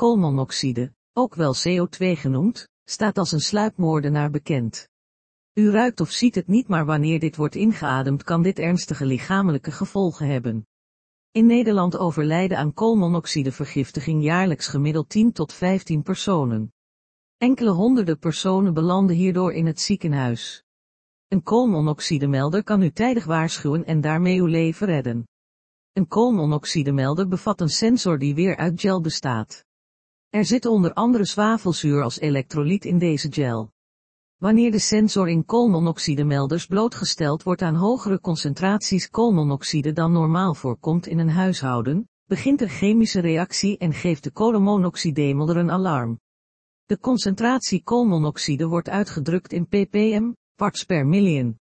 Koolmonoxide, ook wel CO2 genoemd, staat als een sluipmoordenaar bekend. U ruikt of ziet het niet maar wanneer dit wordt ingeademd kan dit ernstige lichamelijke gevolgen hebben. In Nederland overlijden aan koolmonoxidevergiftiging jaarlijks gemiddeld 10 tot 15 personen. Enkele honderden personen belanden hierdoor in het ziekenhuis. Een koolmonoxidemelder kan u tijdig waarschuwen en daarmee uw leven redden. Een koolmonoxidemelder bevat een sensor die weer uit gel bestaat. Er zit onder andere zwavelzuur als elektrolyt in deze gel. Wanneer de sensor in koolmonoxidemelders blootgesteld wordt aan hogere concentraties koolmonoxide dan normaal voorkomt in een huishouden, begint een chemische reactie en geeft de koolmonoxidemelder een alarm. De concentratie koolmonoxide wordt uitgedrukt in ppm, parts per million.